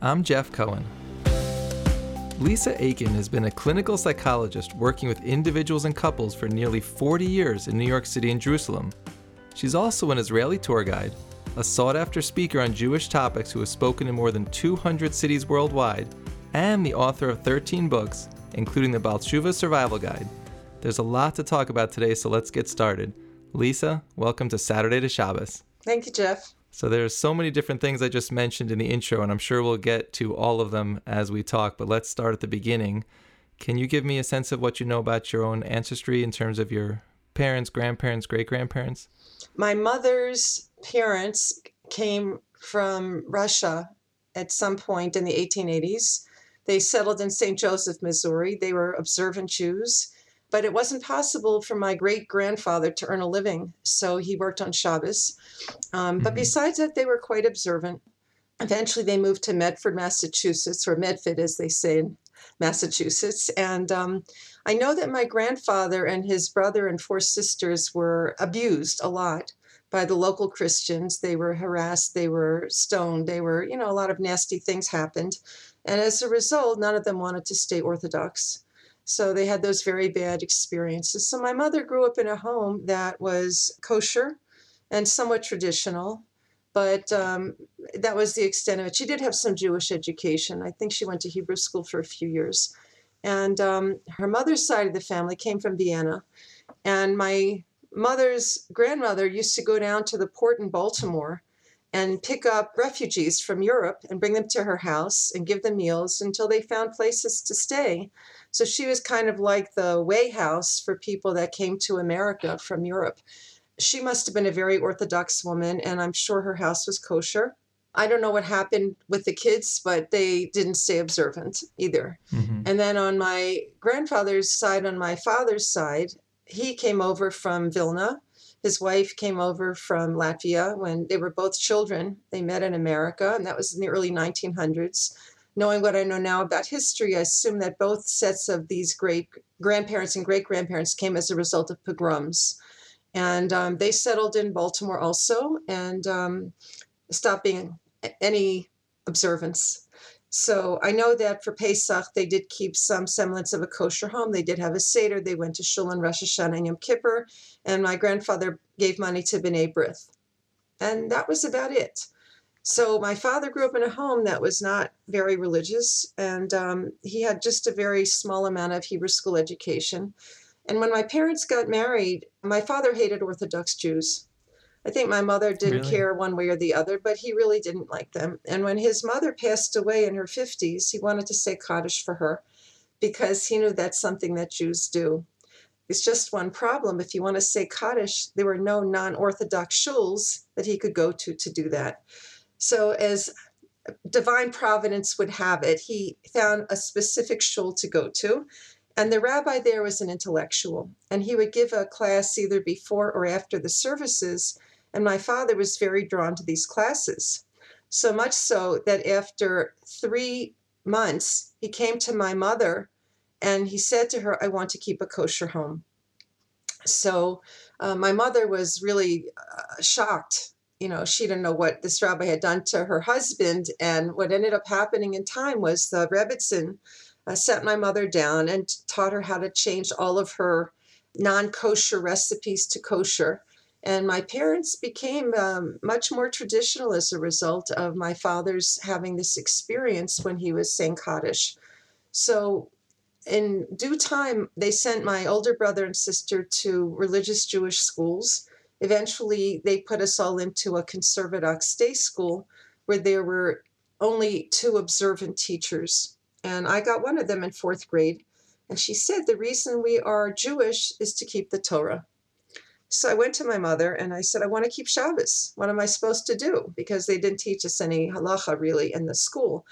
I'm Jeff Cohen. Lisa Aiken has been a clinical psychologist working with individuals and couples for nearly 40 years in New York City and Jerusalem. She's also an Israeli tour guide, a sought after speaker on Jewish topics who has spoken in more than 200 cities worldwide, and the author of 13 books, including the Baal Teshuva Survival Guide. There's a lot to talk about today, so let's get started. Lisa, welcome to Saturday to Shabbos. Thank you, Jeff. So there's so many different things I just mentioned in the intro, and I'm sure we'll get to all of them as we talk. But let's start at the beginning. Can you give me a sense of what you know about your own ancestry in terms of your parents, grandparents, great grandparents? My mother's parents came from Russia at some point in the 1880s. They settled in St. Joseph, Missouri. They were observant Jews, but it wasn't possible for my great grandfather to earn a living, so he worked on Shabbos. Um, mm-hmm. But besides that, they were quite observant. Eventually, they moved to Medford, Massachusetts, or Medford, as they say in Massachusetts. And um, I know that my grandfather and his brother and four sisters were abused a lot by the local Christians. They were harassed, they were stoned, they were, you know, a lot of nasty things happened. And as a result, none of them wanted to stay Orthodox. So they had those very bad experiences. So my mother grew up in a home that was kosher and somewhat traditional, but um, that was the extent of it. She did have some Jewish education. I think she went to Hebrew school for a few years. And um, her mother's side of the family came from Vienna. And my mother's grandmother used to go down to the port in Baltimore and pick up refugees from Europe and bring them to her house and give them meals until they found places to stay. So she was kind of like the way house for people that came to America from Europe. She must have been a very Orthodox woman, and I'm sure her house was kosher. I don't know what happened with the kids, but they didn't stay observant either. Mm-hmm. And then on my grandfather's side, on my father's side, he came over from Vilna. His wife came over from Latvia when they were both children. They met in America, and that was in the early 1900s. Knowing what I know now about history, I assume that both sets of these great grandparents and great grandparents came as a result of pogroms. And um, they settled in Baltimore also and um, stopped being any observance so I know that for Pesach, they did keep some semblance of a kosher home. They did have a Seder. They went to Shul on Rosh Hashanah and Yom Kippur. And my grandfather gave money to B'nai B'rith. And that was about it. So my father grew up in a home that was not very religious. And um, he had just a very small amount of Hebrew school education. And when my parents got married, my father hated Orthodox Jews. I think my mother didn't really? care one way or the other, but he really didn't like them. And when his mother passed away in her 50s, he wanted to say Kaddish for her because he knew that's something that Jews do. It's just one problem. If you want to say Kaddish, there were no non Orthodox shuls that he could go to to do that. So, as divine providence would have it, he found a specific shul to go to. And the rabbi there was an intellectual, and he would give a class either before or after the services and my father was very drawn to these classes. So much so that after three months, he came to my mother and he said to her, I want to keep a kosher home. So uh, my mother was really uh, shocked. You know, she didn't know what this rabbi had done to her husband. And what ended up happening in time was the Rebbetzin uh, sat my mother down and taught her how to change all of her non kosher recipes to kosher. And my parents became um, much more traditional as a result of my father's having this experience when he was saying Kaddish. So, in due time, they sent my older brother and sister to religious Jewish schools. Eventually, they put us all into a conservative day school where there were only two observant teachers. And I got one of them in fourth grade. And she said, The reason we are Jewish is to keep the Torah. So I went to my mother and I said, I want to keep Shabbos. What am I supposed to do? Because they didn't teach us any halacha really in the school.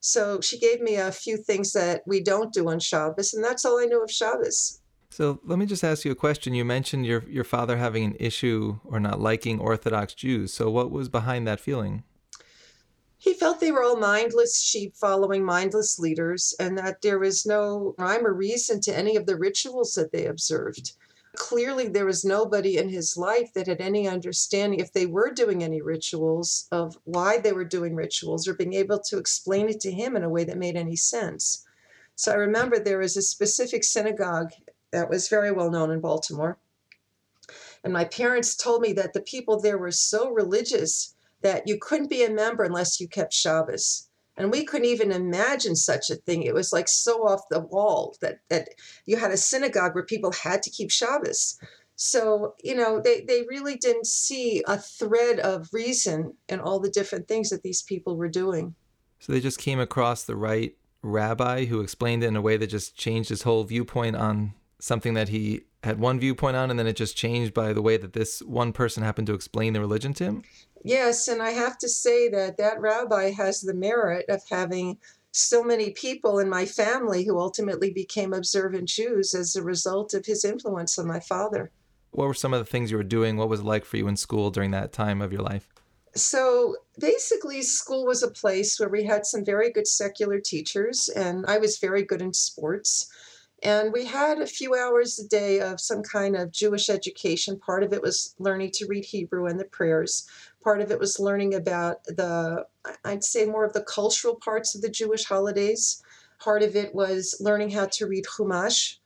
So she gave me a few things that we don't do on Shabbos, and that's all I knew of Shabbos. So let me just ask you a question. You mentioned your your father having an issue or not liking Orthodox Jews. So what was behind that feeling? He felt they were all mindless sheep following mindless leaders, and that there was no rhyme or reason to any of the rituals that they observed. Clearly, there was nobody in his life that had any understanding if they were doing any rituals of why they were doing rituals or being able to explain it to him in a way that made any sense. So I remember there was a specific synagogue that was very well known in Baltimore. And my parents told me that the people there were so religious that you couldn't be a member unless you kept Shabbos. And we couldn't even imagine such a thing. It was like so off the wall that, that you had a synagogue where people had to keep Shabbos. So, you know, they, they really didn't see a thread of reason in all the different things that these people were doing. So they just came across the right rabbi who explained it in a way that just changed his whole viewpoint on something that he had one viewpoint on and then it just changed by the way that this one person happened to explain the religion to him? Yes, and I have to say that that rabbi has the merit of having so many people in my family who ultimately became observant Jews as a result of his influence on my father. What were some of the things you were doing? What was it like for you in school during that time of your life? So basically, school was a place where we had some very good secular teachers, and I was very good in sports. And we had a few hours a day of some kind of Jewish education. Part of it was learning to read Hebrew and the prayers. Part of it was learning about the, I'd say, more of the cultural parts of the Jewish holidays. Part of it was learning how to read Chumash.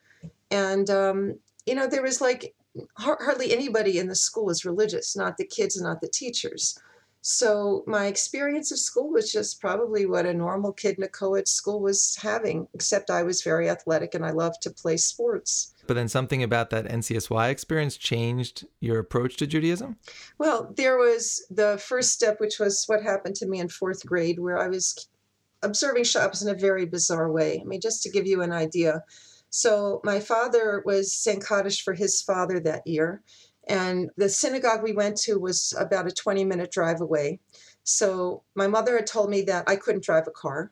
And, um, you know, there was like hardly anybody in the school was religious, not the kids and not the teachers. So my experience of school was just probably what a normal kid in a co-ed school was having, except I was very athletic and I loved to play sports. But then something about that NCSY experience changed your approach to Judaism? Well, there was the first step, which was what happened to me in fourth grade, where I was observing Shabbos in a very bizarre way. I mean, just to give you an idea. So my father was saying Kaddish for his father that year. And the synagogue we went to was about a 20 minute drive away. So my mother had told me that I couldn't drive a car.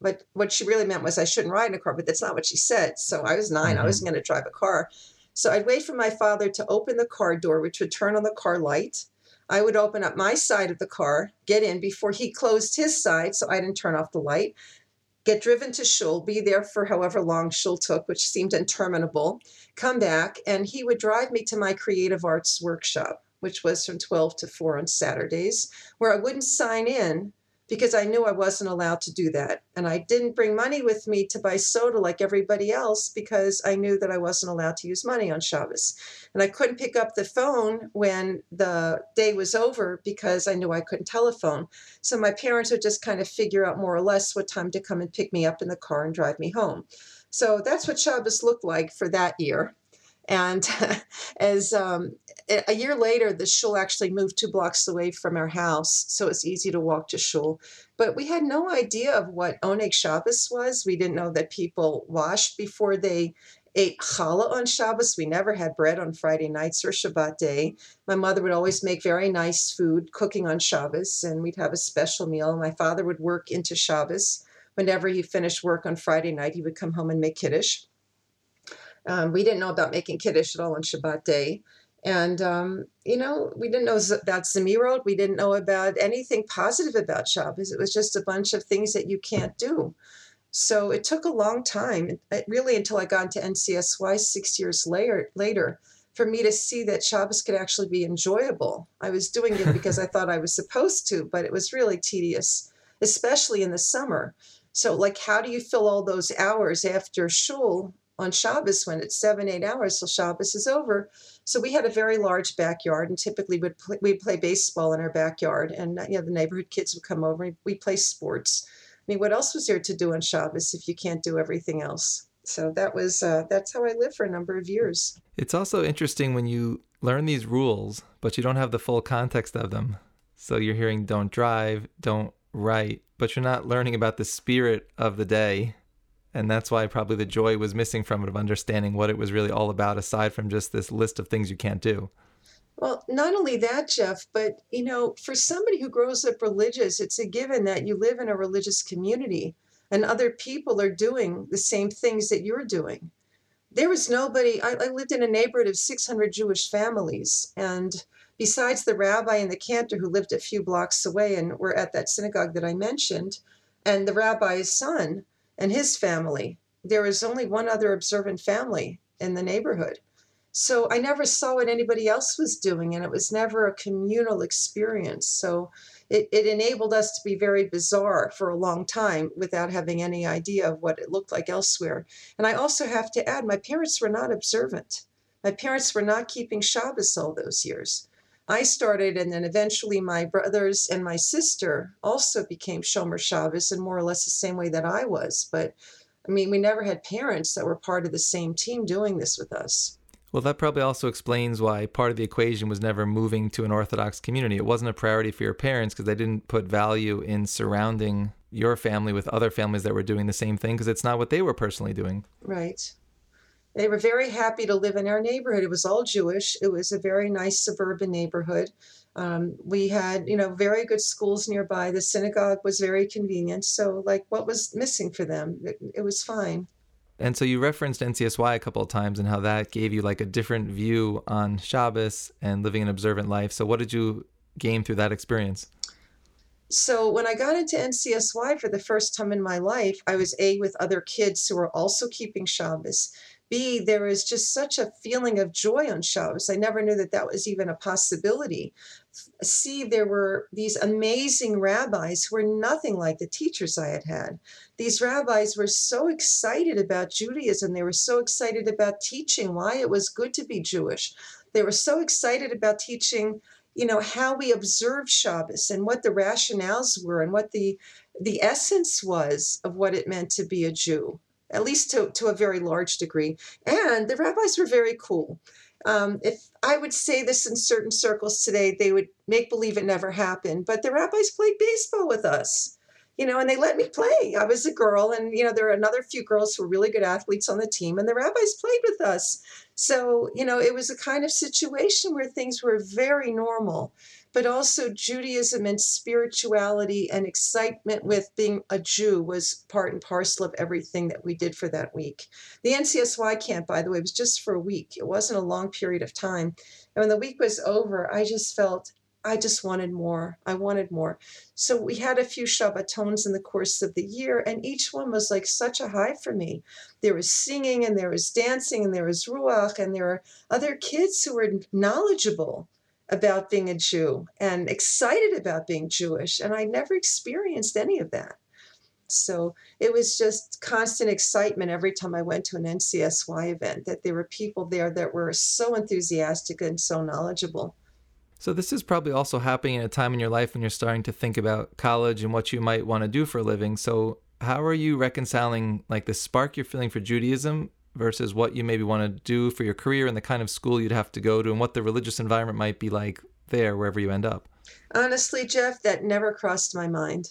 But what she really meant was I shouldn't ride in a car, but that's not what she said. So I was 9 mm-hmm. I wasn't going to drive a car. So I'd wait for my father to open the car door, which would turn on the car light. I would open up my side of the car, get in before he closed his side, so I didn't turn off the light get driven to shul, be there for however long shul took, which seemed interminable, come back, and he would drive me to my creative arts workshop, which was from 12 to 4 on Saturdays, where I wouldn't sign in because I knew I wasn't allowed to do that. And I didn't bring money with me to buy soda like everybody else because I knew that I wasn't allowed to use money on Shabbos. And I couldn't pick up the phone when the day was over because I knew I couldn't telephone. So my parents would just kind of figure out more or less what time to come and pick me up in the car and drive me home. So that's what Shabbos looked like for that year. And as um, a year later, the shul actually moved two blocks away from our house, so it's easy to walk to shul. But we had no idea of what Oneg Shabbos was. We didn't know that people washed before they ate challah on Shabbos. We never had bread on Friday nights or Shabbat day. My mother would always make very nice food, cooking on Shabbos, and we'd have a special meal. My father would work into Shabbos. Whenever he finished work on Friday night, he would come home and make kiddush. Um, we didn't know about making kiddush at all on Shabbat day. And, um, you know, we didn't know about Zemirot. We didn't know about anything positive about Shabbos. It was just a bunch of things that you can't do. So it took a long time, really until I got into NCSY six years later, later for me to see that Shabbos could actually be enjoyable. I was doing it because I thought I was supposed to, but it was really tedious, especially in the summer. So, like, how do you fill all those hours after shul on Shabbos when it's seven, eight hours till Shabbos is over. So we had a very large backyard, and typically we'd play, we'd play baseball in our backyard, and you know the neighborhood kids would come over and we play sports. I mean, what else was there to do on Shabbos if you can't do everything else? So that was uh, that's how I lived for a number of years. It's also interesting when you learn these rules, but you don't have the full context of them. So you're hearing "don't drive," "don't write," but you're not learning about the spirit of the day and that's why probably the joy was missing from it of understanding what it was really all about aside from just this list of things you can't do. Well not only that jeff but you know for somebody who grows up religious it's a given that you live in a religious community and other people are doing the same things that you're doing. There was nobody i, I lived in a neighborhood of 600 jewish families and besides the rabbi and the cantor who lived a few blocks away and were at that synagogue that i mentioned and the rabbi's son and his family. There was only one other observant family in the neighborhood. So I never saw what anybody else was doing, and it was never a communal experience. So it, it enabled us to be very bizarre for a long time without having any idea of what it looked like elsewhere. And I also have to add, my parents were not observant. My parents were not keeping Shabbos all those years. I started, and then eventually my brothers and my sister also became Shomer Shabbos in more or less the same way that I was. But I mean, we never had parents that were part of the same team doing this with us. Well, that probably also explains why part of the equation was never moving to an Orthodox community. It wasn't a priority for your parents because they didn't put value in surrounding your family with other families that were doing the same thing because it's not what they were personally doing. Right. They were very happy to live in our neighborhood. It was all Jewish. It was a very nice suburban neighborhood. Um, we had, you know, very good schools nearby. The synagogue was very convenient. So, like, what was missing for them? It, it was fine. And so you referenced NCSY a couple of times and how that gave you like a different view on Shabbos and living an observant life. So, what did you gain through that experience? So when I got into NCSY for the first time in my life, I was A, with other kids who were also keeping Shabbos. B, there was just such a feeling of joy on Shabbos. I never knew that that was even a possibility. C, there were these amazing rabbis who were nothing like the teachers I had had. These rabbis were so excited about Judaism. They were so excited about teaching why it was good to be Jewish. They were so excited about teaching, you know, how we observe Shabbos and what the rationales were and what the the essence was of what it meant to be a Jew at least to, to a very large degree. And the rabbis were very cool. Um, if I would say this in certain circles today, they would make believe it never happened. But the rabbis played baseball with us, you know, and they let me play. I was a girl, and you know, there are another few girls who were really good athletes on the team, and the rabbis played with us. So, you know, it was a kind of situation where things were very normal but also Judaism and spirituality and excitement with being a Jew was part and parcel of everything that we did for that week. The NCSY camp, by the way, was just for a week. It wasn't a long period of time. And when the week was over, I just felt I just wanted more. I wanted more. So we had a few Shabbatons in the course of the year, and each one was like such a high for me. There was singing, and there was dancing, and there was ruach, and there were other kids who were knowledgeable about being a Jew and excited about being Jewish. And I never experienced any of that. So it was just constant excitement every time I went to an NCSY event that there were people there that were so enthusiastic and so knowledgeable. So this is probably also happening at a time in your life when you're starting to think about college and what you might want to do for a living. So how are you reconciling like the spark you're feeling for Judaism versus what you maybe want to do for your career and the kind of school you'd have to go to and what the religious environment might be like there wherever you end up? Honestly, Jeff, that never crossed my mind.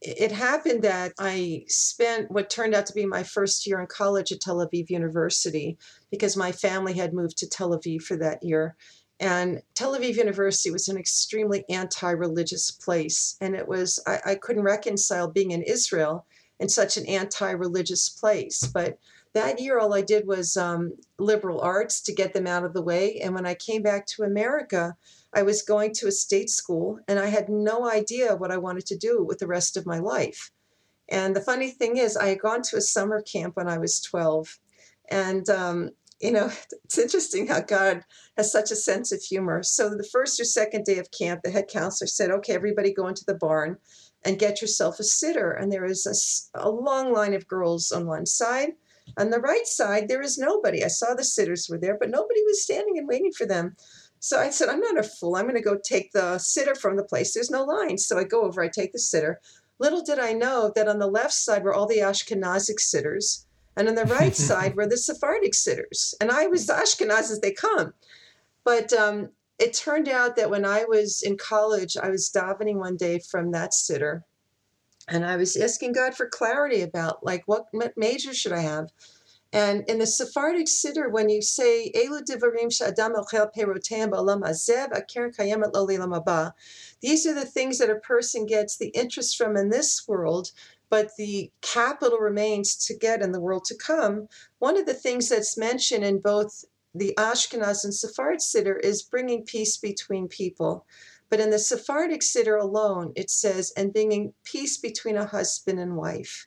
It happened that I spent what turned out to be my first year in college at Tel Aviv University because my family had moved to Tel Aviv for that year. And Tel Aviv University was an extremely anti religious place. And it was, I, I couldn't reconcile being in Israel in such an anti religious place. But that year, all I did was um, liberal arts to get them out of the way. And when I came back to America, I was going to a state school and I had no idea what I wanted to do with the rest of my life. And the funny thing is, I had gone to a summer camp when I was 12. And, um, you know, it's interesting how God has such a sense of humor. So, the first or second day of camp, the head counselor said, Okay, everybody go into the barn and get yourself a siddur. And there was a, a long line of girls on one side on the right side, there is nobody. I saw the siddurs were there, but nobody was standing and waiting for them. So I said, I'm not a fool. I'm going to go take the siddur from the place. There's no line. So I go over, I take the siddur. Little did I know that on the left side were all the Ashkenazic siddurs, and on the right side were the Sephardic siddurs. And I was the Ashkenaz as they come. But um, it turned out that when I was in college, I was davening one day from that siddur and I was asking God for clarity about like what major should I have. And in the Sephardic Siddur, when you say Elu divarim shadam ochel perotem ba'olam hazeh akeren kayemet lo haba, these are the things that a person gets the interest from in this world, but the capital remains to get in the world to come. One of the things that's mentioned in both the Ashkenaz and Sephardic Siddur is bringing peace between people. But in the Sephardic Siddur alone, it says, and bringing peace between a husband and wife.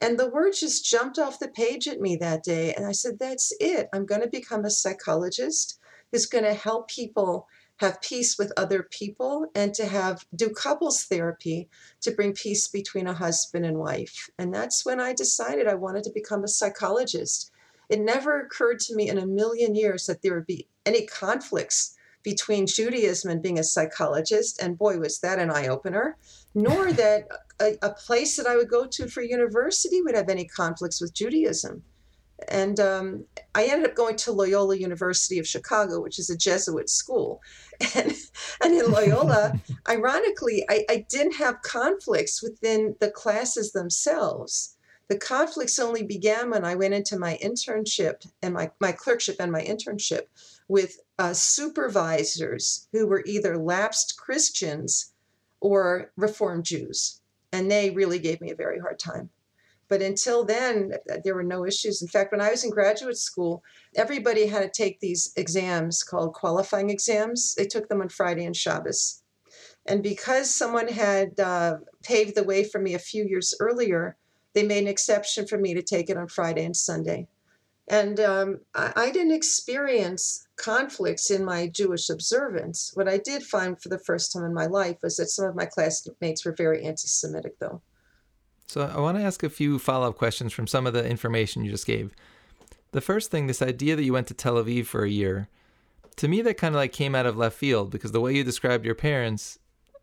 And the word just jumped off the page at me that day. And I said, That's it. I'm going to become a psychologist who's going to help people have peace with other people and to have do couples therapy to bring peace between a husband and wife. And that's when I decided I wanted to become a psychologist. It never occurred to me in a million years that there would be any conflicts between Judaism and being a psychologist. And boy, was that an eye opener. Nor that a, a, place that I would go to for university would have any conflicts with Judaism. And um, I ended up going to Loyola University of Chicago, which is a Jesuit school. And, and in Loyola, ironically, I, I didn't have conflicts within the classes themselves. The conflicts only began when I went into my internship and my, my clerkship and my internship with uh, supervisors who were either lapsed Christians or Reformed Jews. And they really gave me a very hard time. But until then, there were no issues. In fact, when I was in graduate school, everybody had to take these exams called qualifying exams. They took them on Friday and Shabbos. And because someone had uh, paved the way for me a few years earlier, they made an exception for me to take it on Friday and Sunday. And um, I, I, didn't experience conflicts in my Jewish observance. What I did find for the first time in my life was that some of my classmates were very anti Semitic, though. So I want to ask a few follow up questions from some of the information you just gave. The first thing, this idea that you went to Tel Aviv for a year, to me that kind of like came out of left field because the way you described your parents,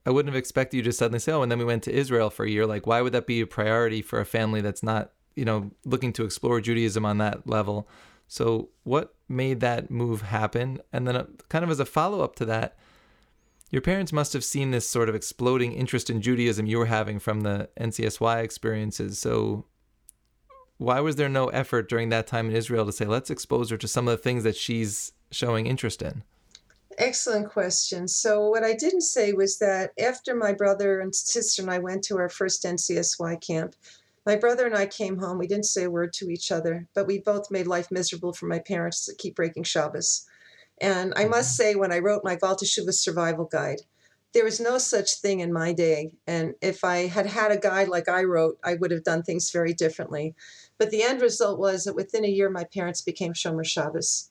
I wouldn't have expected you to suddenly say, "Oh, and then we went to Israel for a year." Like, why would that be a priority for a family that's not, you know, looking to explore Judaism on that level? So, what made that move happen? And then, uh, kind of as a follow up to that, your parents must have seen this sort of exploding interest in Judaism you were having from the NCSY experiences. So, why was there no effort during that time in Israel to say, let's expose her to some of the things that she's showing interest in? Excellent question. So, what I didn't say was that after my brother and sister and I went to our first NCSY camp, my brother and I came home. We didn't say a word to each other, but we both made life miserable for my parents to keep breaking Shabbos. And I must mm-hmm. say, when I wrote my Ba'al Teshuva survival guide, there was no such thing in my day. And if I had had a guide like I wrote, I would have done things very differently. But the end result was that within a year, my parents became Shomer Shabbos.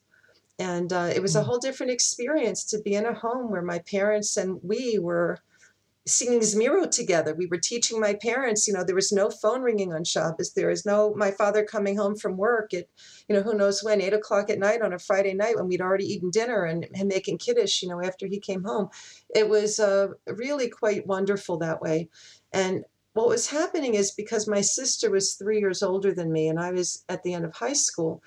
And uh, it was a mm. whole different experience to be in a home where my parents and we were singing Zmiro together. We were teaching my parents, you know, there was no phone ringing on Shabbos. There was no my father coming home from work at, you know, who knows when, eight o'clock at night on a Friday night when we'd already eaten dinner and him making kiddush, you know, after he came home. It was uh, really quite wonderful that way. And what was happening is because my sister was three years older than me and I was at the end of high school,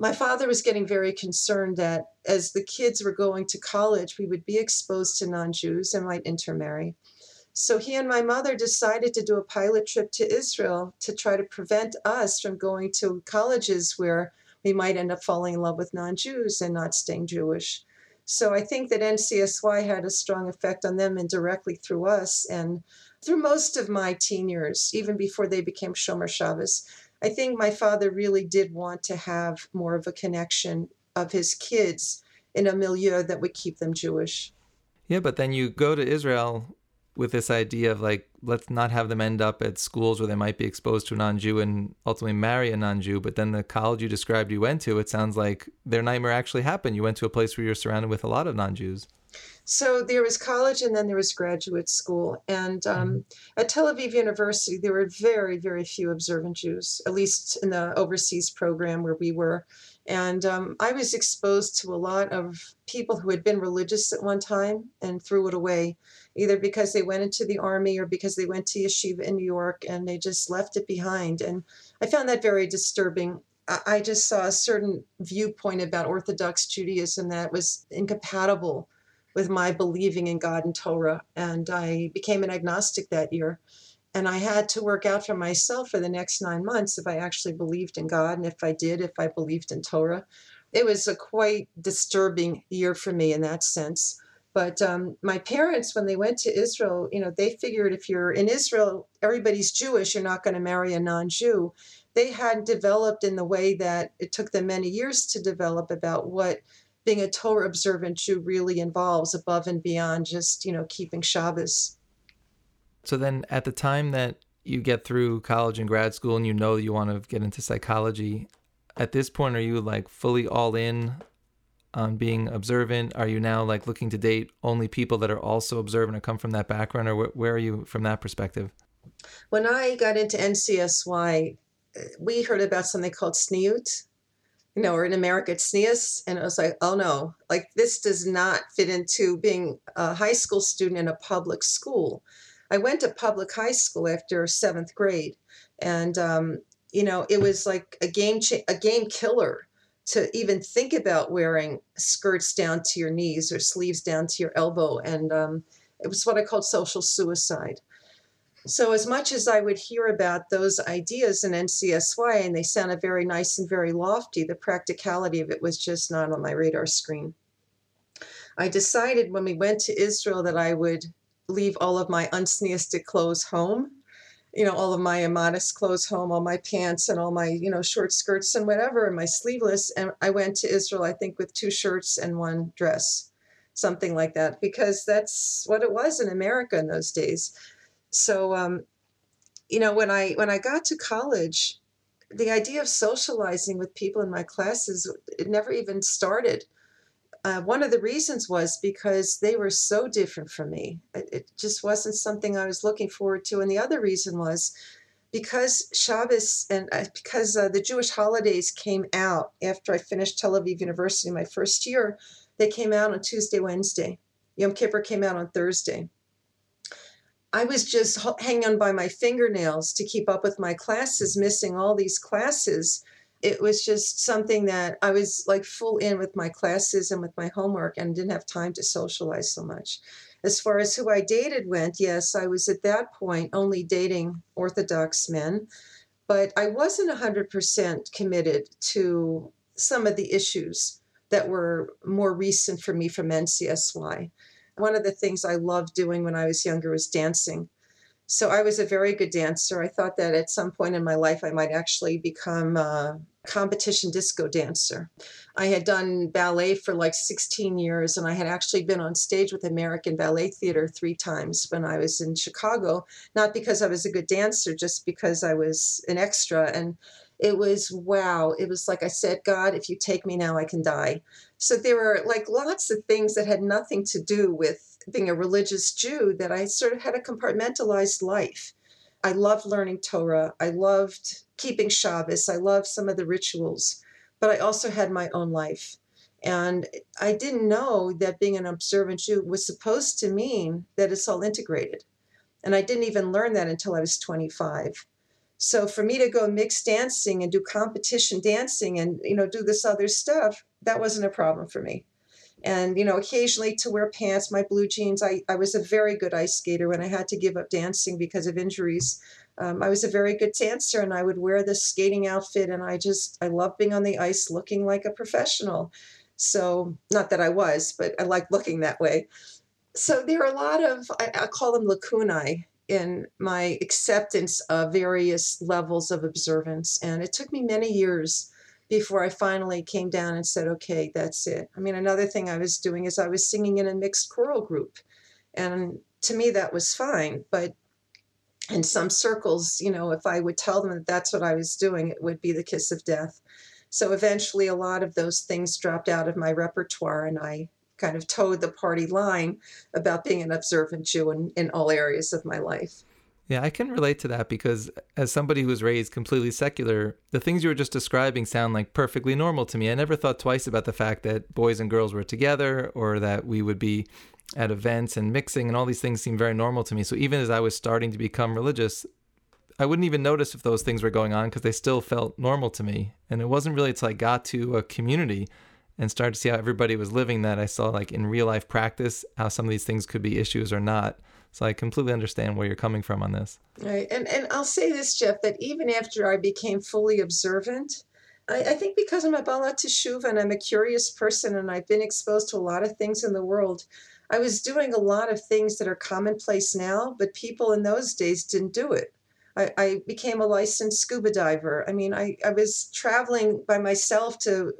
my father was getting very concerned that as the kids were going to college, we would be exposed to non Jews and might intermarry. So he and my mother decided to do a pilot trip to Israel to try to prevent us from going to colleges where we might end up falling in love with non Jews and not staying Jewish. So I think that NCSY had a strong effect on them indirectly through us and through most of my teen years, even before they became Shomer Shabbos. I think my father really did want to have more of a connection of his kids in a milieu that would keep them Jewish. Yeah, but then you go to Israel with this idea of like, let's not have them end up at schools where they might be exposed to a non Jew and ultimately marry a non Jew. But then the college you described you went to, it sounds like their nightmare actually happened. You went to a place where you're surrounded with a lot of non Jews. So there was college and then there was graduate school. And um, mm-hmm. at Tel Aviv University, there were very, very few observant Jews, at least in the overseas program where we were. And um, I was exposed to a lot of people who had been religious at one time and threw it away, either because they went into the army or because they went to yeshiva in New York and they just left it behind. And I found that very disturbing. I just saw a certain viewpoint about Orthodox Judaism that was incompatible with my believing in God and Torah. And I became an agnostic that year. And I had to work out for myself for the next nine months if I actually believed in God and if I did, if I believed in Torah. It was a quite disturbing year for me in that sense. But um, my parents, when they went to Israel, you know, they figured if you're in Israel, everybody's Jewish, you're not going to marry a non Jew. They hadn't developed in the way that it took them many years to develop about what being a Torah observant Jew really involves above and beyond just, you know, keeping Shabbos. So then at the time that you get through college and grad school and you know you want to get into psychology. At this point, are you like fully all in on being observant? Are you now like looking to date only people that are also observant or come from that background, or wh- where are you from that perspective? When I got into NCSY, uh, we heard about something called tzniut, you know, or in America it's tznius, and I was like, oh no, like this does not fit into being a high school student in a public school. I went to public high school after seventh grade, and um, you know, it was like a game cha- a game killer to even think about wearing skirts down to your knees or sleeves down to your elbow, and um, it was what I called social suicide. So, as much as I would hear about those ideas in NCSY and they sounded very nice and very lofty, the practicality of it was just not on my radar screen. I decided when we went to Israel that I would leave all of my unsneistic clothes home, you know, all of my immodest clothes home, all my pants and all my, you know, short skirts and whatever, and my sleeveless. And I went to Israel, I think, with two shirts and one dress, something like that, because that's what it was in America in those days so um, you know when i when i got to college the idea of socializing with people in my classes it never even started uh, one of the reasons was because they were so different from me it, it, just wasn't something i was looking forward to and the other reason was because Shabbos and uh, because uh, the Jewish holidays came out after I finished Tel Aviv University my first year, they came out on Tuesday, Wednesday. Yom Kippur came out on Thursday. I was just hanging on by my fingernails to keep up with my classes, missing all these classes. It was just something that I was like full in with my classes and with my homework and didn't have time to socialize so much. As far as who I dated went, yes, I was at that point only dating Orthodox men, but I wasn't 100% committed to some of the issues that were more recent for me from NCSY. One of the things I loved doing when I was younger was dancing. So I was a very good dancer. I thought that at some point in my life I might actually become a competition disco dancer. I had done ballet for like 16 years and I had actually been on stage with American Ballet Theater three times when I was in Chicago, not because I was a good dancer, just because I was an extra. And it was wow. It was like I said, God, if you take me now, I can die. So there were like lots of things that had nothing to do with being a religious Jew that I sort of had a compartmentalized life. I loved learning Torah. I loved keeping Shabbos. I loved some of the rituals, but I also had my own life. And I didn't know that being an observant Jew was supposed to mean that it's all integrated. And I didn't even learn that until I was 25. So for me to go mix dancing and do competition dancing and you know do this other stuff, that wasn't a problem for me. And you know, occasionally to wear pants, my blue jeans. I, I was a very good ice skater when I had to give up dancing because of injuries. Um, I was a very good dancer, and I would wear this skating outfit, and I just I love being on the ice, looking like a professional. So not that I was, but I like looking that way. So there are a lot of I, I call them lacunae in my acceptance of various levels of observance. And it took me many years before I finally came down and said, okay, that's it. I mean, another thing I was doing is I was singing in a mixed choral group. And to me, that was fine. But in some circles, you know, if I would tell them that that's what I was doing, it would be the kiss of death. So eventually, a lot of those things dropped out of my repertoire, and I kind of toed the party line about being an observant Jew in, in all areas of my life. Yeah, I can relate to that because as somebody who was raised completely secular, the things you were just describing sound like perfectly normal to me. I never thought twice about the fact that boys and girls were together or that we would be at events and mixing and all these things seem very normal to me. So even as I was starting to become religious, I wouldn't even notice if those things were going on because they still felt normal to me. And it wasn't really until I got to a community and started to see how everybody was living that I saw like in real life practice how some of these things could be issues or not. So I completely understand where you're coming from on this. Right. And and I'll say this, Jeff, that even after I became fully observant, I, I think because I'm a Baal Teshuva and I'm a curious person and I've been exposed to a lot of things in the world, I was doing a lot of things that are commonplace now, but people in those days didn't do it. I, I became a licensed scuba diver. I mean, I, I was traveling by myself to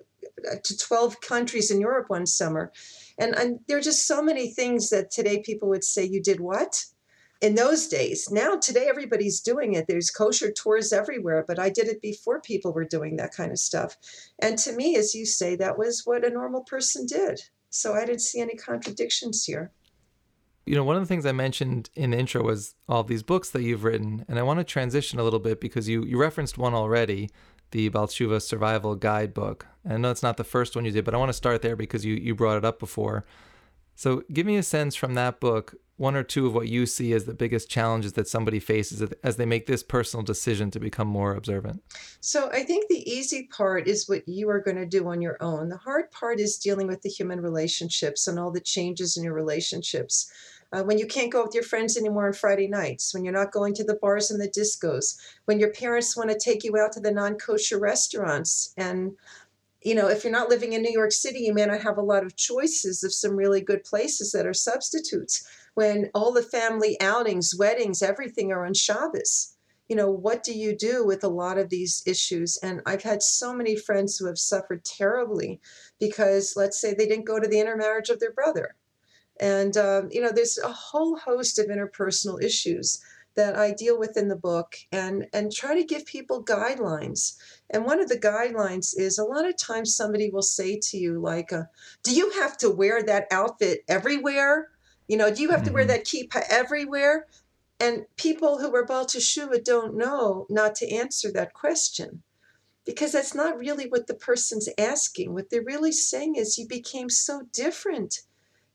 Uh, to 12 countries in Europe one summer. And, and there are just so many things that today people would say, You did what? in those days. Now, today, everybody's doing it. There's kosher tours everywhere, but I did it before people were doing that kind of stuff. And to me, as you say, that was what a normal person did. So I didn't see any contradictions here. You know, one of the things I mentioned in the intro was all these books that you've written, and I want to transition a little bit because you, you referenced one already, the Baal Teshuva Survival Guidebook. And I know it's not the first one you did, but I want to start there because you, you brought it up before. So give me a sense from that book one or two of what you see as the biggest challenges that somebody faces as they make this personal decision to become more observant? So, I think the easy part is what you are going to do on your own. The hard part is dealing with the human relationships and all the changes in your relationships. Uh, when you can't go with your friends anymore on Friday nights, when you're not going to the bars and the discos, when your parents want to take you out to the non kosher restaurants and you know, if you're not living in New York City, you may not have a lot of choices of some really good places that are substitutes. When all the family outings, weddings, everything are on Shabbos, you know, what do you do with a lot of these issues? And I've had so many friends who have suffered terribly because, let's say, they didn't go to the intermarriage of their brother. And, um, you know, there's a whole host of interpersonal issues that I deal with in the book and, and try to give people guidelines. And one of the guidelines is a lot of times somebody will say to you, like, uh, Do you have to wear that outfit everywhere? You know, do you have to wear mm-hmm. that kippah everywhere? And people who are Baal Teshuva don't know not to answer that question because that's not really what the person's asking. What they're really saying is, You became so different.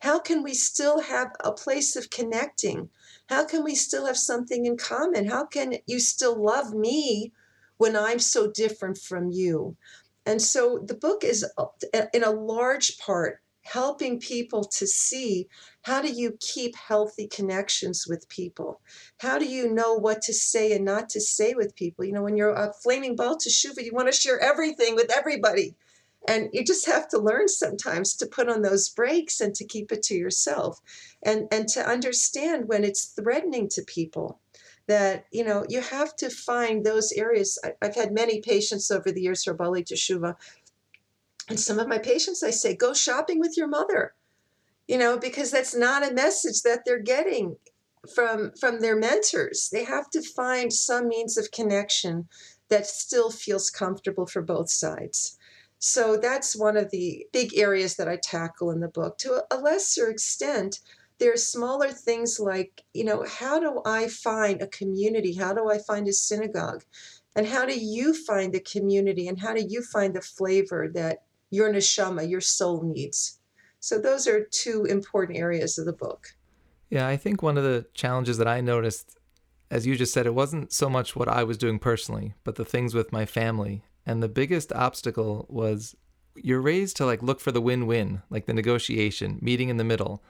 How can we still have a place of connecting? How can we still have something in common? How can you still love me when I'm so different from you? And so the book is, uh, in a large part, helping people to see how do you keep healthy connections with people? How do you know what to say and not to say with people? You know, when you're a flaming ball to Teshuva, you want to share everything with everybody. And you just have to learn sometimes to put on those brakes and to keep it to yourself and, and to understand when it's threatening to people that you know you have to find those areas. I, have had many patients over the years for Baalei Teshuva and some of my patients I say go shopping with your mother you know because that's not a message that they're getting from from their mentors. They have to find some means of connection that still feels comfortable for both sides so that's one of the big areas that I tackle in the book. To a lesser extent, there are smaller things like, you know, how do I find a community? How do I find a synagogue? And how do you find the community? And how do you find the flavor that your neshama, your soul needs? So those are two important areas of the book. Yeah, I think one of the challenges that I noticed, as you just said, it wasn't so much what I was doing personally, but the things with my family and the biggest obstacle was you're raised to like look for the win-win, like the negotiation, meeting in the middle.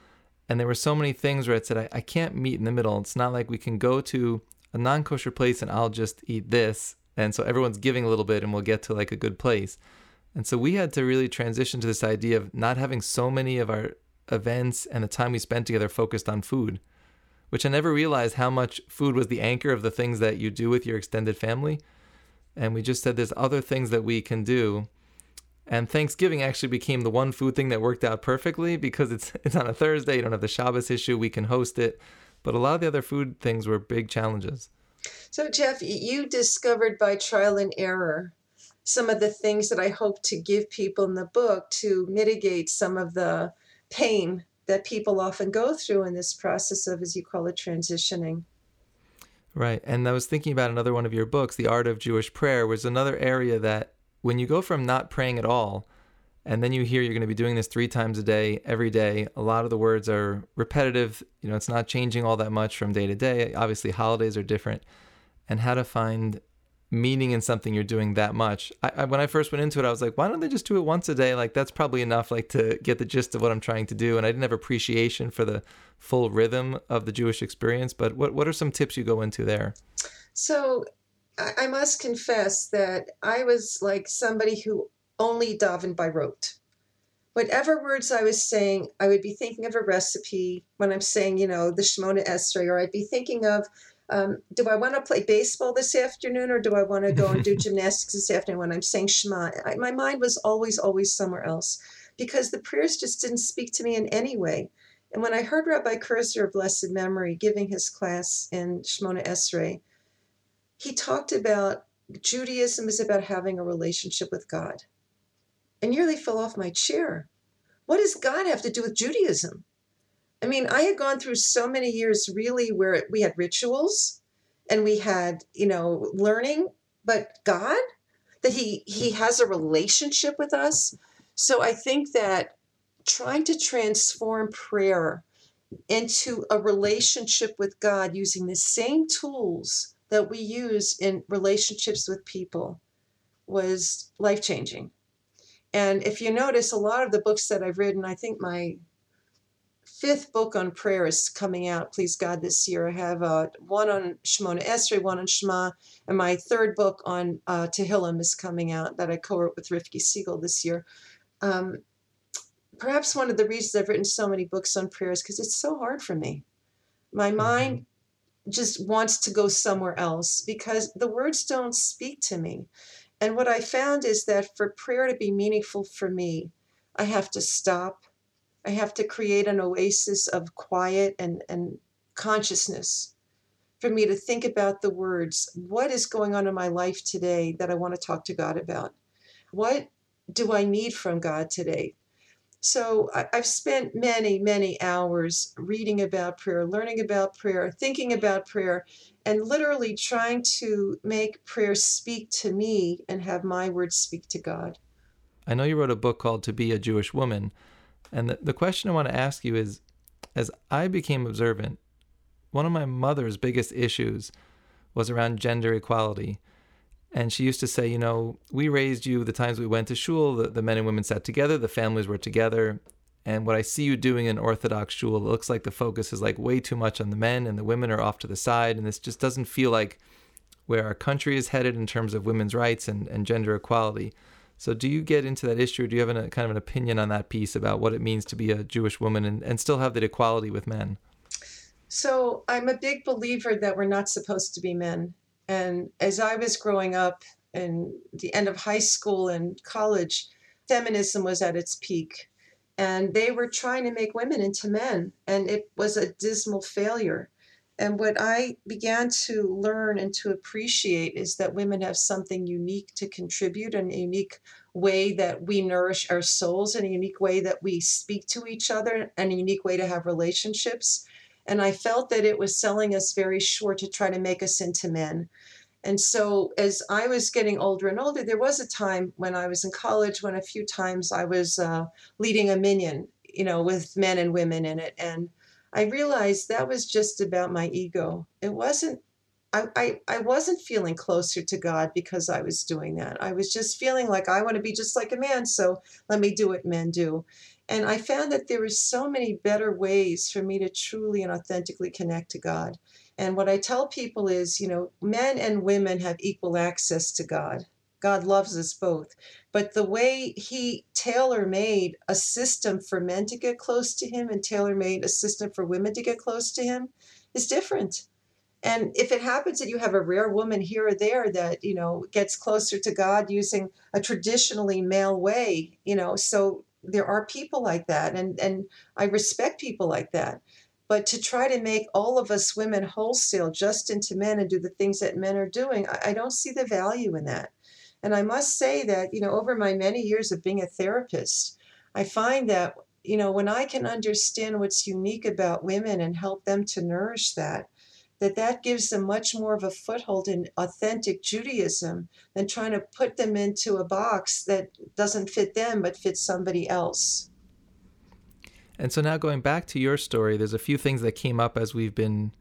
And there were so many things where it said, I, I can't meet in the middle. It's not like we can go to a non-kosher place and I'll just eat this. And so everyone's giving a little bit and we'll get to like a good place. And so we had to really transition to this idea of not having so many of our events and the time we spent together focused on food, which I never realized how much food was the anchor of the things that you do with your extended family and we just said there's other things that we can do. And Thanksgiving actually became the one food thing that worked out perfectly because it's it's on a Thursday. You don't have the Shabbos issue. We can host it, but a lot of the other food things were big challenges. So Jeff, you discovered by trial and error some of the things that I hope to give people in the book to mitigate some of the pain that people often go through in this process of, as you call it, transitioning. Right. And I was thinking about another one of your books, The Art of Jewish Prayer, was another area that when you go from not praying at all, and then you hear you're going to be doing this three times a day, every day, a lot of the words are repetitive. You know, it's not changing all that much from day to day. Obviously, holidays are different. And how to find meaning in something you're doing that much. I, I, when I first went into it, I was like, why don't they just do it once a day? Like that's probably enough, like to get the gist of what I'm trying to do. And I didn't have appreciation for the full rhythm of the Jewish experience. But what what are some tips you go into there? So I, must confess that I was like somebody who only davened by rote. Whatever words I was saying, I would be thinking of a recipe when I'm saying, you know, the Shemona Esrei, or I'd be thinking of um, do I want to play baseball this afternoon or do I want to go and do gymnastics this afternoon when I'm saying Shema? I, my mind was always, always somewhere else because the prayers just didn't speak to me in any way. And when I heard Rabbi Kirzner of blessed memory giving his class in Shemona Esrei, he talked about Judaism is about having a relationship with God. I nearly fell off my chair. What does God have to do with Judaism? I mean, I had gone through so many years really where we had rituals and we had, you know, learning, but God, that he he has a relationship with us. So I think that trying to transform prayer into a relationship with God using the same tools that we use in relationships with people was life changing. And if you notice, a lot of the books that I've written, I think my fifth book on prayer is coming out, please God, this year. I have uh, one on Shemoneh Esrei, one on Shema, and my third book on uh, Tehillim is coming out that I co-wrote with Rifki Siegel this year. Um, perhaps one of the reasons I've written so many books on prayer is because it's so hard for me. My mm-hmm. mind just wants to go somewhere else because the words don't speak to me. And what I found is that for prayer to be meaningful for me, I have to stop. I have to create an oasis of quiet and, and consciousness for me to think about the words. What is going on in my life today that I want to talk to God about? What do I need from God today? So I, have spent many, many hours reading about prayer, learning about prayer, thinking about prayer, and literally trying to make prayer speak to me and have my words speak to God. I know you wrote a book called To Be a Jewish Woman. And the, the question I want to ask you is as I became observant, one of my mother's biggest issues was around gender equality. And she used to say, you know, we raised you the times we went to shul, the, the men and women sat together, the families were together. And what I see you doing in Orthodox shul, it looks like the focus is like way too much on the men and the women are off to the side. And this just doesn't feel like where our country is headed in terms of women's rights and, and gender equality. So, do you get into that issue? Or Do you have a kind of an opinion on that piece about what it means to be a Jewish woman and, and still have that equality with men? So, I'm a big believer that we're not supposed to be men. And as I was growing up in the end of high school and college, feminism was at its peak. And they were trying to make women into men, and it was a dismal failure. And what I began to learn and to appreciate is that women have something unique to contribute, and a unique way that we nourish our souls, and a unique way that we speak to each other, and a unique way to have relationships. And I felt that it was selling us very short to try to make us into men. And so, as I was getting older and older, there was a time when I was in college when a few times I was uh, leading a minyan, you know, with men and women in it. And I realized that was just about my ego. It wasn't, I, I, I wasn't feeling closer to God because I was doing that. I was just feeling like I want to be just like a man, so let me do what men do. And I found that there were so many better ways for me to truly and authentically connect to God. And what I tell people is, you know, men and women have equal access to God. God loves us both. But the way He tailor made a system for men to get close to Him and tailor made a system for women to get close to Him is different. And if it happens that you have a rare woman here or there that, you know, gets closer to God using a traditionally male way, you know, so there are people like that and and I respect people like that. But to try to make all of us women wholesale just into men and do the things that men are doing, I, I don't see the value in that. And I must say that, you know, over my many years of being a therapist, I find that, you know, when I can understand what's unique about women and help them to nourish that, that that gives them much more of a foothold in authentic Judaism than trying to put them into a box that doesn't fit them but fits somebody else. And so now going back to your story, there's a few things that came up as we've been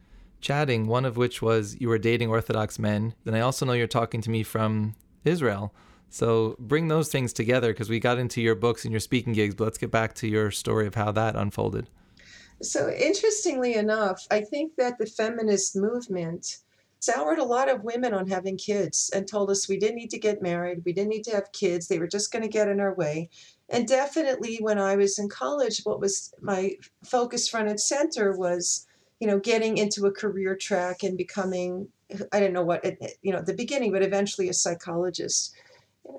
chatting, one of which was you were dating Orthodox men. Then I also know you're talking to me from Israel. So bring those things together because we got into your books and your speaking gigs, but let's get back to your story of how that unfolded. So, interestingly enough, I think that the feminist movement soured a lot of women on having kids and told us we didn't need to get married, we didn't need to have kids, they were just going to get in our way. And definitely when I was in college, what was my focus front and center was, you know, getting into a career track and becoming, I don't know what, you know, the beginning, but eventually a psychologist.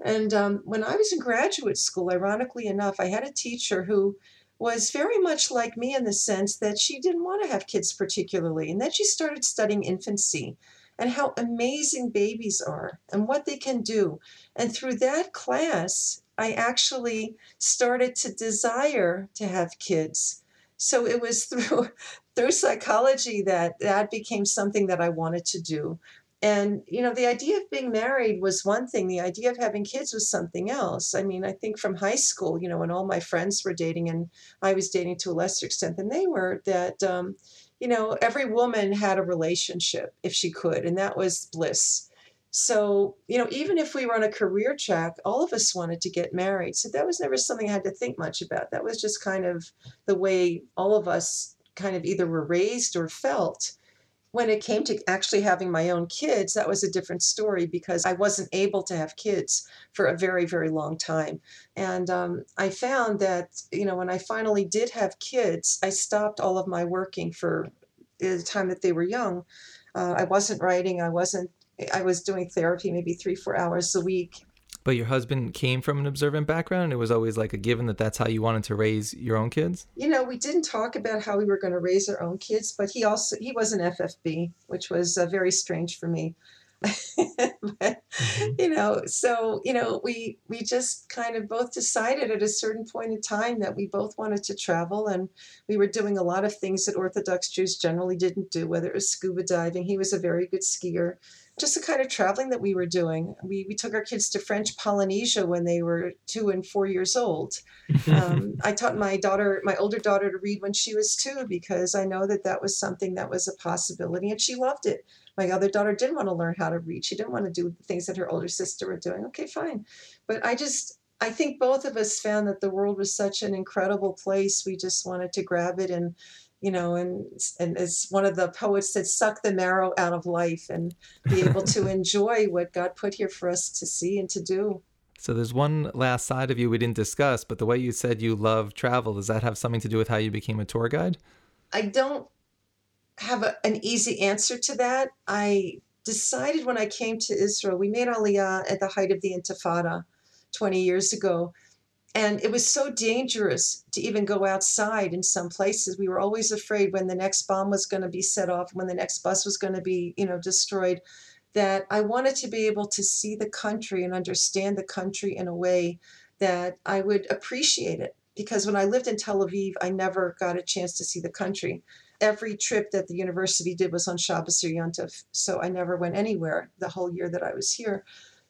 And um, when I was in graduate school, ironically enough, I had a teacher who was very much like me in the sense that she didn't want to have kids particularly. And then she started studying infancy and how amazing babies are and what they can do. And through that class, I actually started to desire to have kids. So it was through through psychology that that became something that I wanted to do. And you know, the idea of being married was one thing. The idea of having kids was something else. I mean, I think from high school, you know, when all my friends were dating and I was dating to a lesser extent than they were, that um, you know, every woman had a relationship if she could, and that was bliss. So, you know, even if we were on a career track, all of us wanted to get married. So that was never something I had to think much about. That was just kind of the way all of us kind of either were raised or felt. When it came to actually having my own kids, that was a different story because I wasn't able to have kids for a very, very long time. And um, I found that, you know, when I finally did have kids, I stopped all of my working for the time that they were young. Uh, I wasn't writing, I wasn't I was doing therapy maybe three, four hours a week. But your husband came from an observant background. It was always like a given that that's how you wanted to raise your own kids. You know, we didn't talk about how we were going to raise our own kids, but he also he was an FFB, which was uh, very strange for me. but, mm-hmm. you know so you know we we just kind of both decided at a certain point in time that we both wanted to travel and we were doing a lot of things that orthodox jews generally didn't do whether it was scuba diving he was a very good skier just the kind of traveling that we were doing. We, we took our kids to French Polynesia when they were two and four years old. Um, I taught my daughter, my older daughter, to read when she was two because I know that that was something that was a possibility and she loved it. My other daughter didn't want to learn how to read. She didn't want to do the things that her older sister were doing. Okay, fine. But I just, I think both of us found that the world was such an incredible place. We just wanted to grab it and you know, and and as one of the poets said, suck the marrow out of life and be able to enjoy what God put here for us to see and to do. So there's one last side of you we didn't discuss, but the way you said you love travel, does that have something to do with how you became a tour guide? I don't have a, an easy answer to that. I decided when I came to Israel, we made Aliyah at the height of the Intifada 20 years ago and it was so dangerous to even go outside in some places. We were always afraid when the next bomb was going to be set off, when the next bus was going to be, you know, destroyed, that I wanted to be able to see the country and understand the country in a way that I would appreciate it. Because when I lived in Tel Aviv, I never got a chance to see the country. Every trip that the university did was on Shabbos or Yontif, so I never went anywhere the whole year that I was here.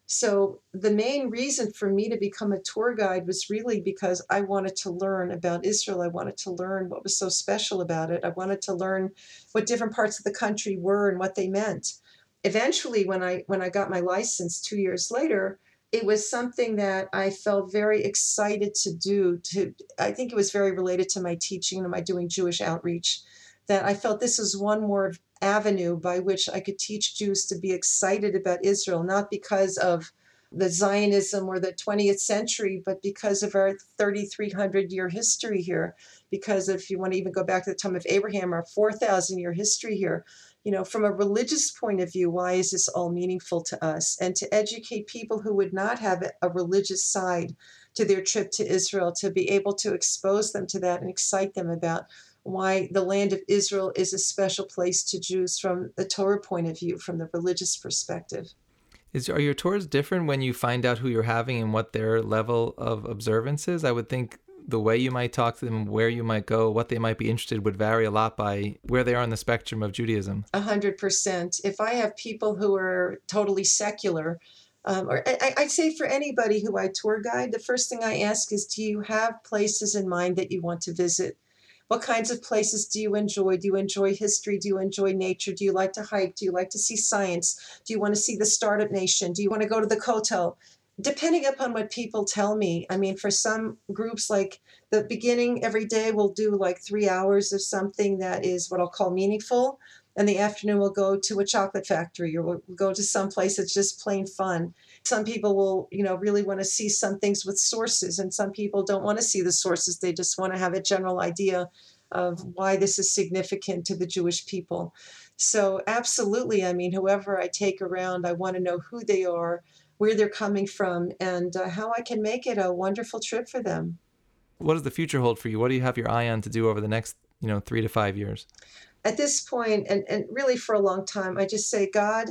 So the main reason for me to become a tour guide was really because I wanted to learn about Israel. I wanted to learn what was so special about it. I wanted to learn what different parts of the country were and what they meant. Eventually, when I when I got my license two years later, it was something that I felt very excited to do. To I think it was very related to my teaching and my doing Jewish outreach. That I felt this is one more avenue by which I could teach Jews to be excited about Israel, not because of the Zionism or the 20th century, but because of our 3,300 year history here. Because if you want to even go back to the time of Abraham, our 4,000 year history here, you know, from a religious point of view, why is this all meaningful to us? And to educate people who would not have a religious side to their trip to Israel, to be able to expose them to that and excite them about why the land of Israel is a special place to Jews from the Torah point of view, from the religious perspective. Is are your tours different when you find out who you're having and what their level of observance is? I would think the way you might talk to them, where you might go, what they might be interested would vary a lot by where they are on the spectrum of Judaism. A hundred percent. If I have people who are totally secular, um, or I, I'd say for anybody who I tour guide, the first thing I ask is, do you have places in mind that you want to visit? What kinds of places do you enjoy? Do you enjoy history? Do you enjoy nature? Do you like to hike? Do you like to see science? Do you want to see the startup nation? Do you want to go to the Kotel? Depending upon what people tell me, I mean, for some groups, like the beginning every day, we'll do like three hours of something that is what I'll call meaningful. And the afternoon, we'll go to a chocolate factory or we'll go to some place that's just plain fun some people will you know really want to see some things with sources and some people don't want to see the sources they just want to have a general idea of why this is significant to the jewish people so absolutely i mean whoever i take around i want to know who they are where they're coming from and uh, how i can make it a wonderful trip for them What does the future hold for you? What do you have your eye on to do over the next, you know, three to five years? At this point, and, and really for a long time, I just say, God,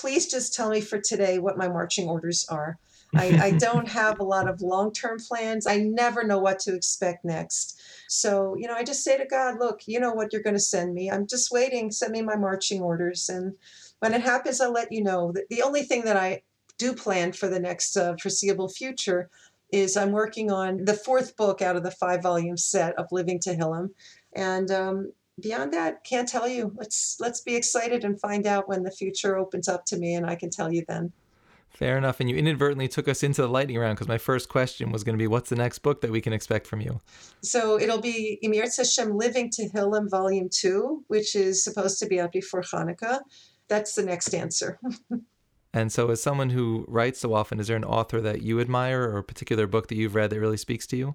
please just tell me for today what my marching orders are. I, I don't have a lot of long term plans. I never know what to expect next. So, you know, I just say to God, look, you know what you're going to send me. I'm just waiting. Send me my marching orders. And when it happens, I'll let you know. The only thing that I do plan for the next uh, foreseeable future is I'm working on the fourth book out of the five volume set of Living Tehillim. And um, beyond that, can't tell you. Let's let's be excited and find out when the future opens up to me, and I can tell you then. Fair enough. And you inadvertently took us into the lightning round because my first question was going to be, what's the next book that we can expect from you? So it'll be Im Yirtzeh Hashem Living Tehillim Volume 2, which is supposed to be out before Hanukkah. That's the next answer. and so, as someone who writes so often, is there an author that you admire or a particular book that you've read that really speaks to you?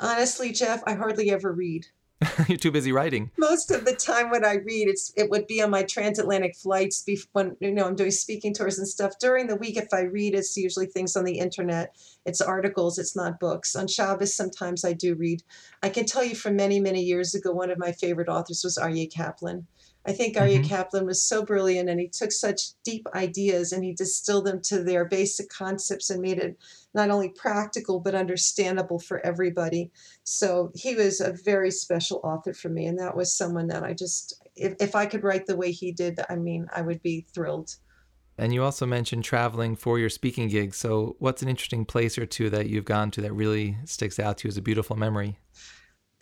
Honestly, Jeff, I hardly ever read. You're too busy writing. Most of the time when I read, it's it would be on my transatlantic flights when you know I'm doing speaking tours and stuff. During the week, if I read, it's usually things on the internet. It's articles. It's not books. On Shabbos, sometimes I do read. I can tell you from many many years ago, one of my favorite authors was Aryeh Kaplan. I think Aryeh mm-hmm. Kaplan was so brilliant and he took such deep ideas and he distilled them to their basic concepts and made it not only practical but understandable for everybody. So he was a very special author for me. And that was someone that I just, if, if I could write the way he did, I mean, I would be thrilled. And you also mentioned traveling for your speaking gigs. So, what's an interesting place or two that you've gone to that really sticks out to you as a beautiful memory?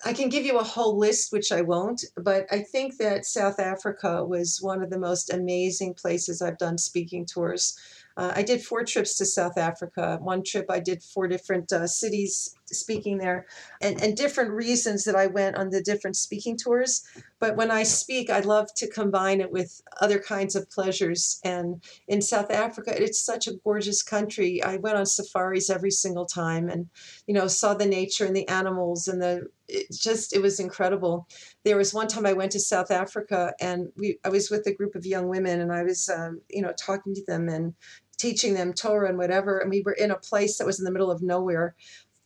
I can give you a whole list, which I won't, but I think that South Africa was one of the most amazing places I've done speaking tours. Uh, I did four trips to South Africa. One trip I did four different uh, cities speaking there, and, and different reasons that I went on the different speaking tours. But when I speak, I love to combine it with other kinds of pleasures. And in South Africa, it's such a gorgeous country. I went on safaris every single time, and you know saw the nature and the animals and the it just it was incredible. There was one time I went to South Africa and we I was with a group of young women and I was um, you know talking to them and teaching them Torah and whatever. And we were in a place that was in the middle of nowhere.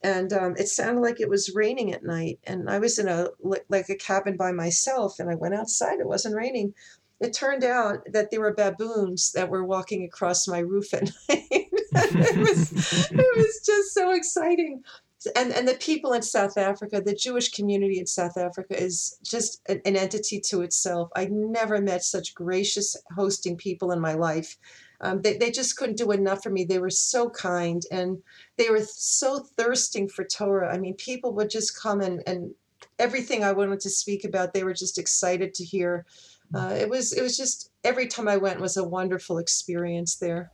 And um, it sounded like it was raining at night. And I was in a like a cabin by myself, and I went outside. It wasn't raining. It turned out that there were baboons that were walking across my roof at night. it was it was just so exciting. And and the people in South Africa, the Jewish community in South Africa is just an, an entity to itself. I never met such gracious hosting people in my life um, they, they just couldn't do enough for me. They were so kind and they were so thirsting for Torah. I mean, people would just come and, and everything I wanted to speak about, they were just excited to hear. Uh, it was it was just every time I went was a wonderful experience there.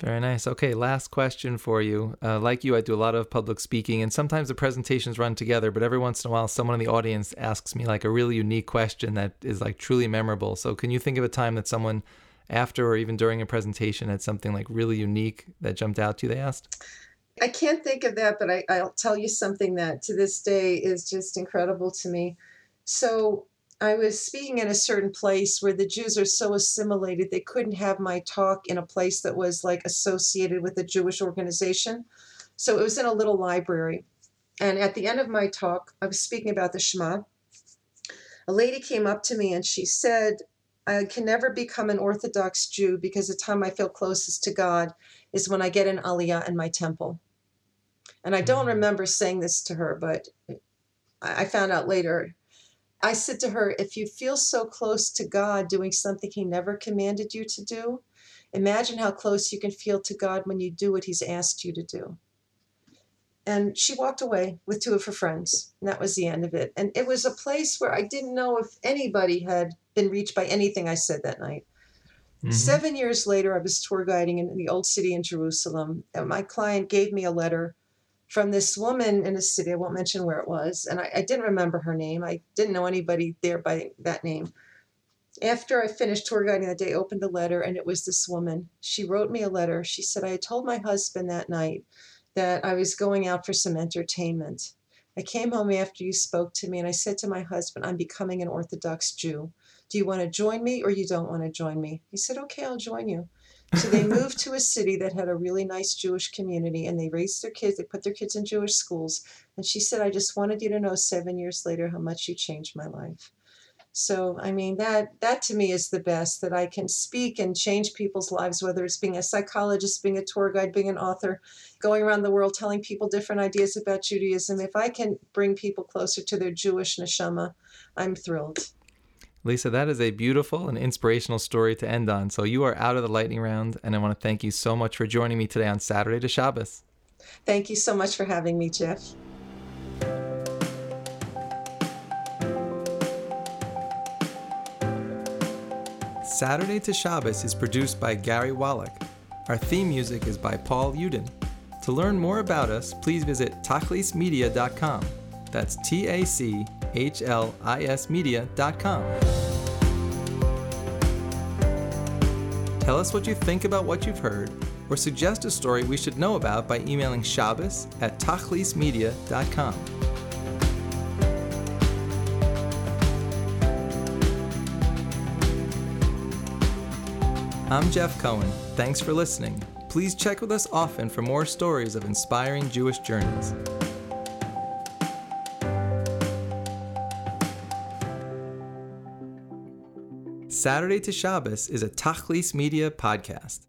Very nice. Okay, last question for you. Uh, like you, I do a lot of public speaking, and sometimes the presentations run together. But every once in a while, someone in the audience asks me like a really unique question that is like truly memorable. So, can you think of a time that someone after or even during a presentation had something like really unique that jumped out to you they asked? I can't think of that, but I, I'll tell you something that to this day is just incredible to me. So I was speaking in a certain place where the Jews are so assimilated they couldn't have my talk in a place that was like associated with a Jewish organization. So it was in a little library. And at the end of my talk, I was speaking about the Shema. A lady came up to me and she said, I can never become an Orthodox Jew because the time I feel closest to God is when I get an aliyah in my temple. And I don't remember saying this to her, but I found out later. I said to her, if you feel so close to God doing something He never commanded you to do, imagine how close you can feel to God when you do what He's asked you to do. And she walked away with two of her friends. And that was the end of it. And it was a place where I didn't know if anybody had been reached by anything I said that night. Mm-hmm. Seven years later, I was tour guiding in the old city in Jerusalem. And my client gave me a letter from this woman in a city. I won't mention where it was. And I, I didn't remember her name. I didn't know anybody there by that name. After I finished tour guiding that day, I opened the letter and it was this woman. She wrote me a letter. She said, I had told my husband that night that I was going out for some entertainment. I came home after you spoke to me and I said to my husband, I'm becoming an Orthodox Jew. Do you want to join me or you don't want to join me? He said, Okay, I'll join you. So they moved to a city that had a really nice Jewish community and they raised their kids, they put their kids in Jewish schools. And she said, I just wanted you to know seven years later how much you changed my life. So I mean that that to me is the best that I can speak and change people's lives, whether it's being a psychologist, being a tour guide, being an author, going around the world telling people different ideas about Judaism. If I can bring people closer to their Jewish neshama, I'm thrilled. Lisa, that is a beautiful and inspirational story to end on. So you are out of the lightning round, and I want to thank you so much for joining me today on Saturday to Shabbos. Thank you so much for having me, Jeff. Saturday to Shabbos is produced by Gary Wallach. Our theme music is by Paul Uden. To learn more about us, please visit tachlismedia.com. That's T A C H L I S media.com. Tell us what you think about what you've heard, or suggest a story we should know about by emailing Shabbos at tachlismedia.com. I'm Jeff Cohen. Thanks for listening. Please check with us often for more stories of inspiring Jewish journeys. Saturday to Shabbos is a Tachlis Media podcast.